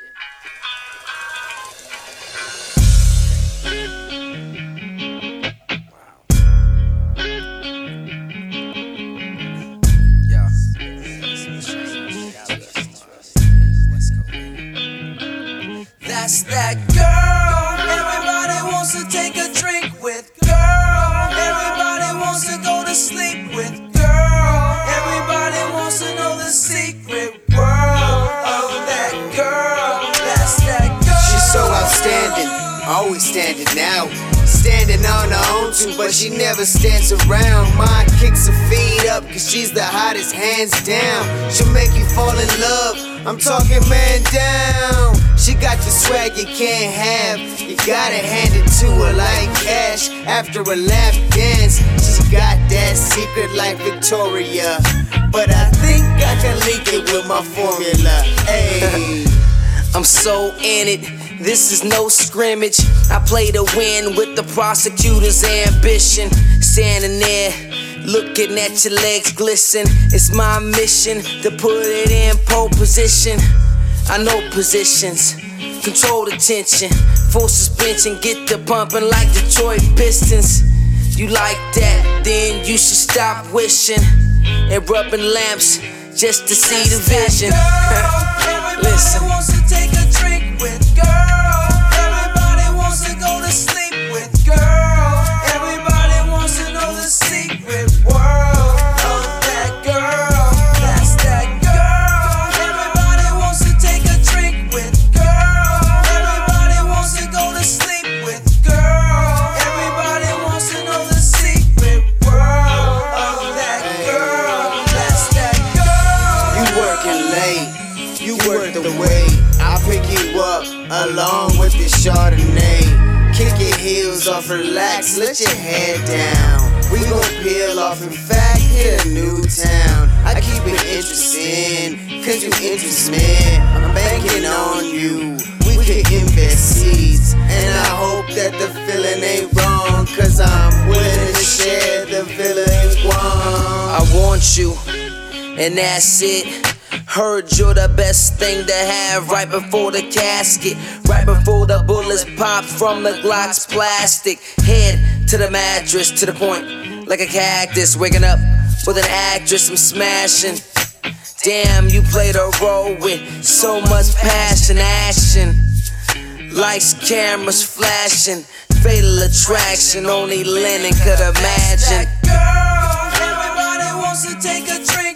That's standing out. Standing on her own too, but she never stands around. Mine kicks her feet up, cause she's the hottest, hands down. She'll make you fall in love. I'm talking man down. She got the swag you can't have. You gotta hand it to her like cash after a lap dance. She's got that secret like Victoria. But I think I can link it with my formula. Hey. I'm so in it. This is no scrimmage. I play to win with the prosecutor's ambition. Standing there, looking at your legs glisten. It's my mission to put it in pole position. I know positions, control the tension, full suspension, get the bumping like Detroit Pistons. You like that, then you should stop wishing and rubbing lamps just to see the vision. Listen. The way. I'll pick you up along with the Chardonnay. Kick your heels off, relax, let your head down. We gon' peel off, in fact, hit a new town. I keep it interesting, cause you interest me. I'm banking on you. We could invest seeds, and I hope that the feeling ain't wrong, cause I'm willing to share the Guam. I want you, and that's it. Heard you're the best thing to have right before the casket, right before the bullets pop from the Glock's plastic. Head to the mattress, to the point, like a cactus. Waking up with an actress, I'm smashing. Damn, you played a role with so much passion, action. Lights, cameras flashing, fatal attraction, only Lennon could imagine. That Girl, everybody wants to take a drink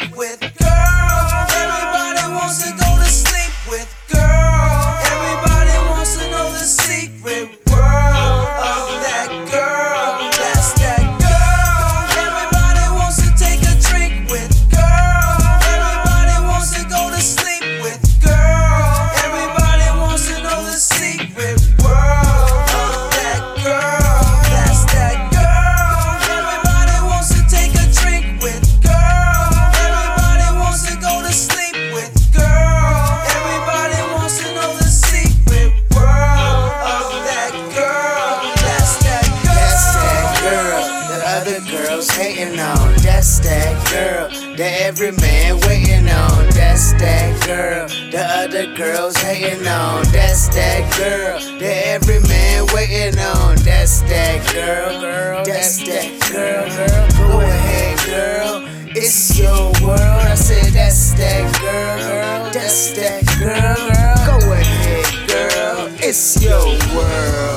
that every man waiting on. That's that girl the other girls hating on. That's that girl that every man waiting on. That's that girl, girl. That's that girl, girl. Go ahead, girl. It's your world. I said that's that girl, girl. That's that girl, girl. Go ahead, girl. It's your world.